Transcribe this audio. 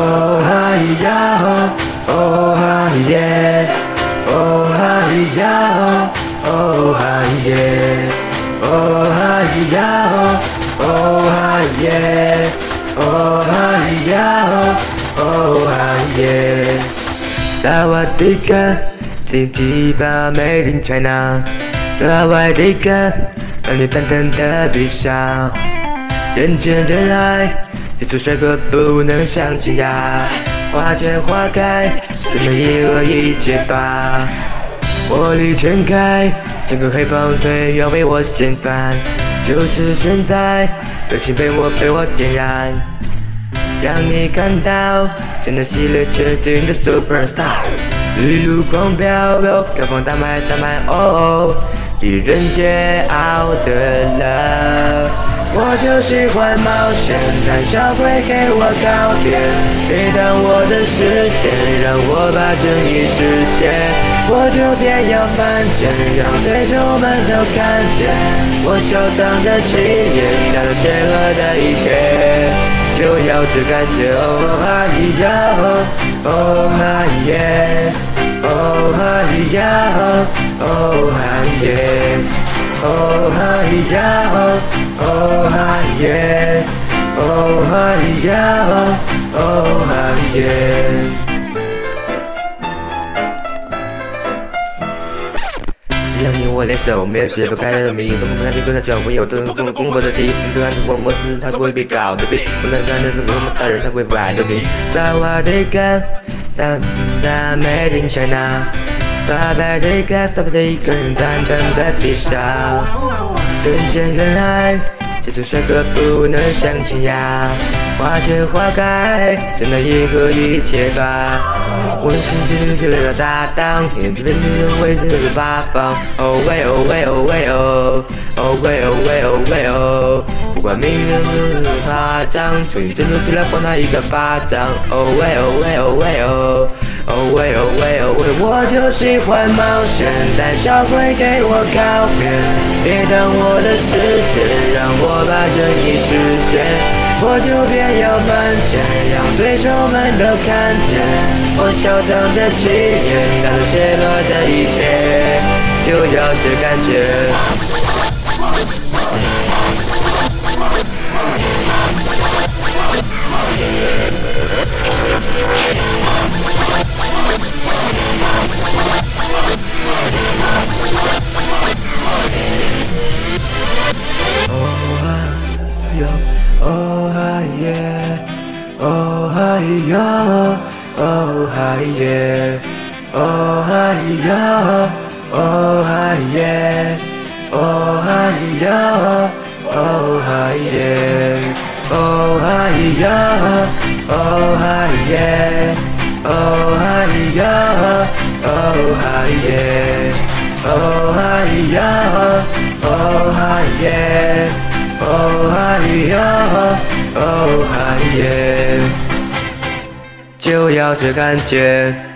Oh hi ya ho, oh hi yeah, oh hi ya ho, oh hi yeah, oh hi ya ho, oh hi yeah, oh hi ya ho, oh hi yeah. สวัสดีค่ะจิงจีบ้าเมลินไชน่าสวัสดีค่ะ让你淡淡的微笑，认真热爱。一出帅哥不能相亲呀。花见花开，怎能一恶一结巴？火力全开，整个黑帮队要为我掀翻。就是现在，热情被我被我点燃，让你看到真的系列全新的 super star，一路狂飙，高峰大卖大卖哦，敌人桀骜的了。我就喜欢冒险，胆小鬼给我告别，别挡我的视线，让我把正义实现。我就偏要犯贱，让对手们都看见我嚣张的气焰，带着邪恶的一切，就要这感觉。哦哈咿呀哦，哦哈耶，哦哈咿呀哦，哦哈耶，哦哈咿呀哦。哦嗨耶，哦嗨呀哦，哦嗨耶。只要你我联手，没有解不开的谜。东南西北角，我有的攻攻破的题。不敢突破我是他会被搞的病。不能干的是我们杀人才会摆的命。萨瓦迪卡，哒哒，Made in China。萨瓦迪卡，萨瓦迪卡，淡淡的微笑。人见人爱，这种帅哥不能相亲呀。花见花开，真的迎合一切吧。我心中就有搭档，天地变成为这个八方。哦喂哦喂哦喂哦，哦喂哦喂哦喂哦。不管命运如何夸张，从你真的出来扇他一个巴掌。哦喂哦喂哦喂哦，哦喂哦喂哦喂。我就喜欢冒险，胆小鬼给我靠边，别挡我的视线，让我把正义实现。我就偏要犯贱，让对手们都看见我嚣张的气焰，带着邪恶的一切，就要这感觉。呀，哦嗨耶，哦嗨呀，哦嗨耶，哦嗨呀，哦嗨耶，哦嗨呀，哦嗨耶，哦嗨呀，哦嗨耶，哦嗨呀，哦嗨耶。哦嗨呀，哦嗨耶，就要这感觉。